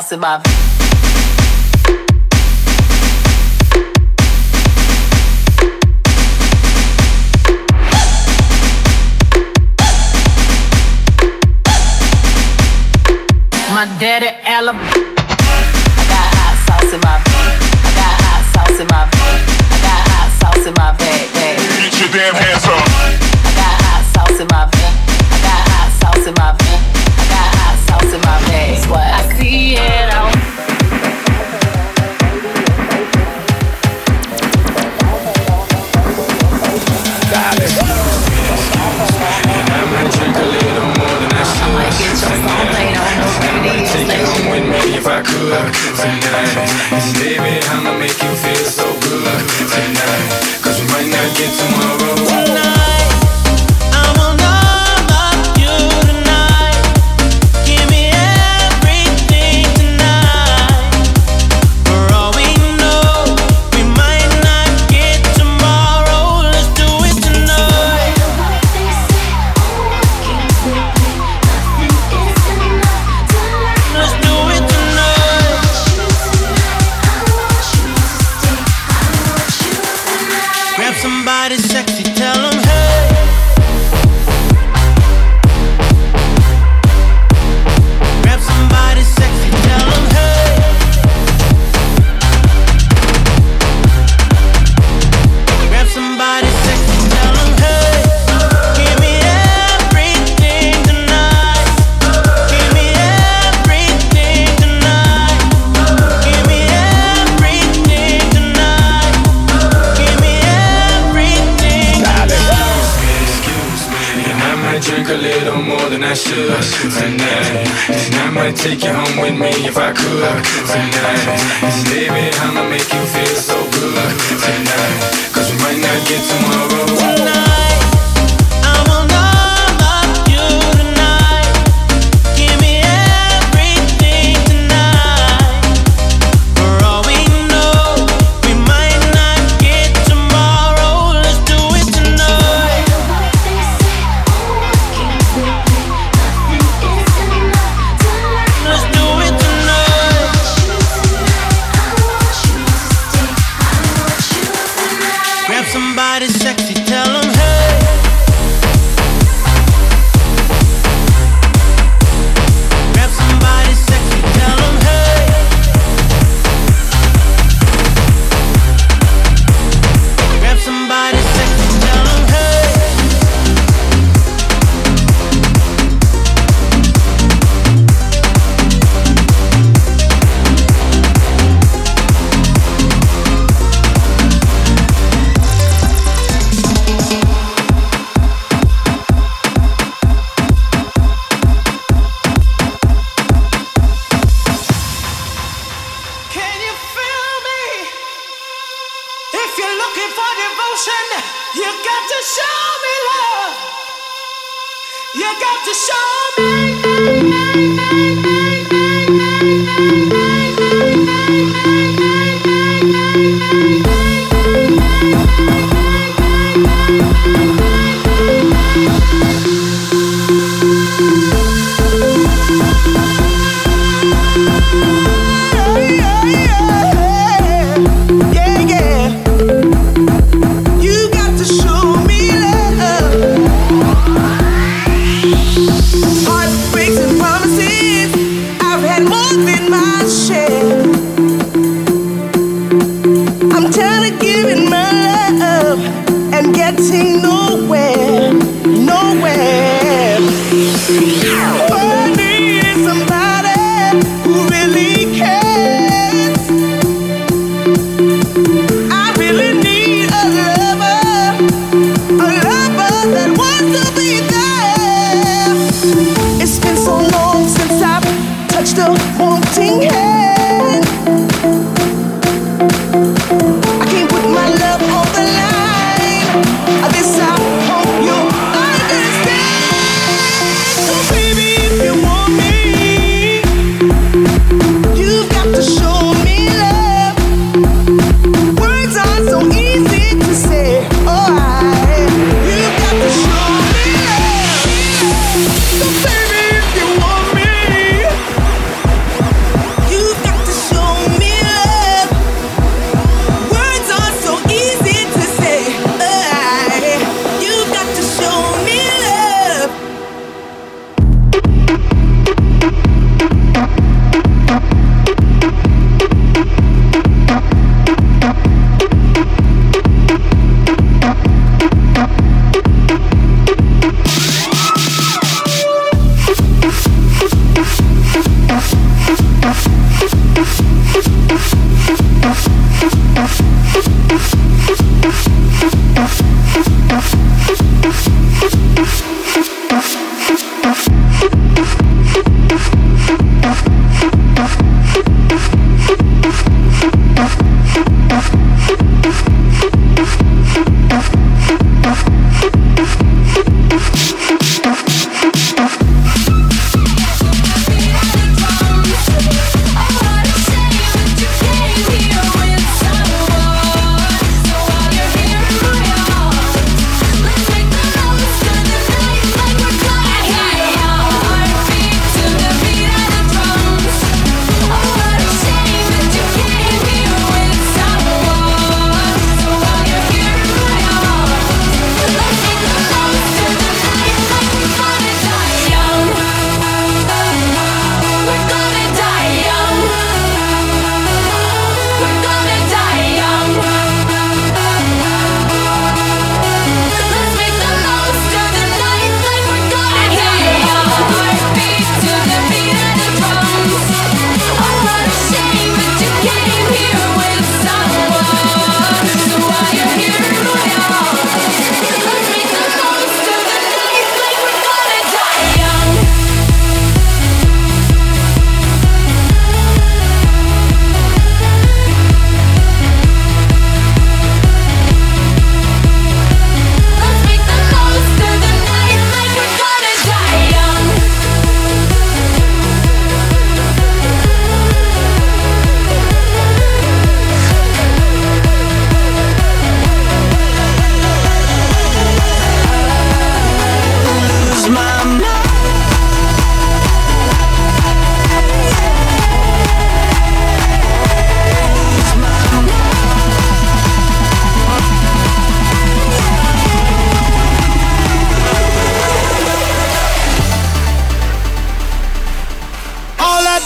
house in my. My daddy Alabama. I got hot sauce in my bag. I got hot sauce in my bag. I got hot sauce in my bag. Get your damn hands up. I got hot sauce in my bag. Take you home with me if I could tonight.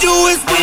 do is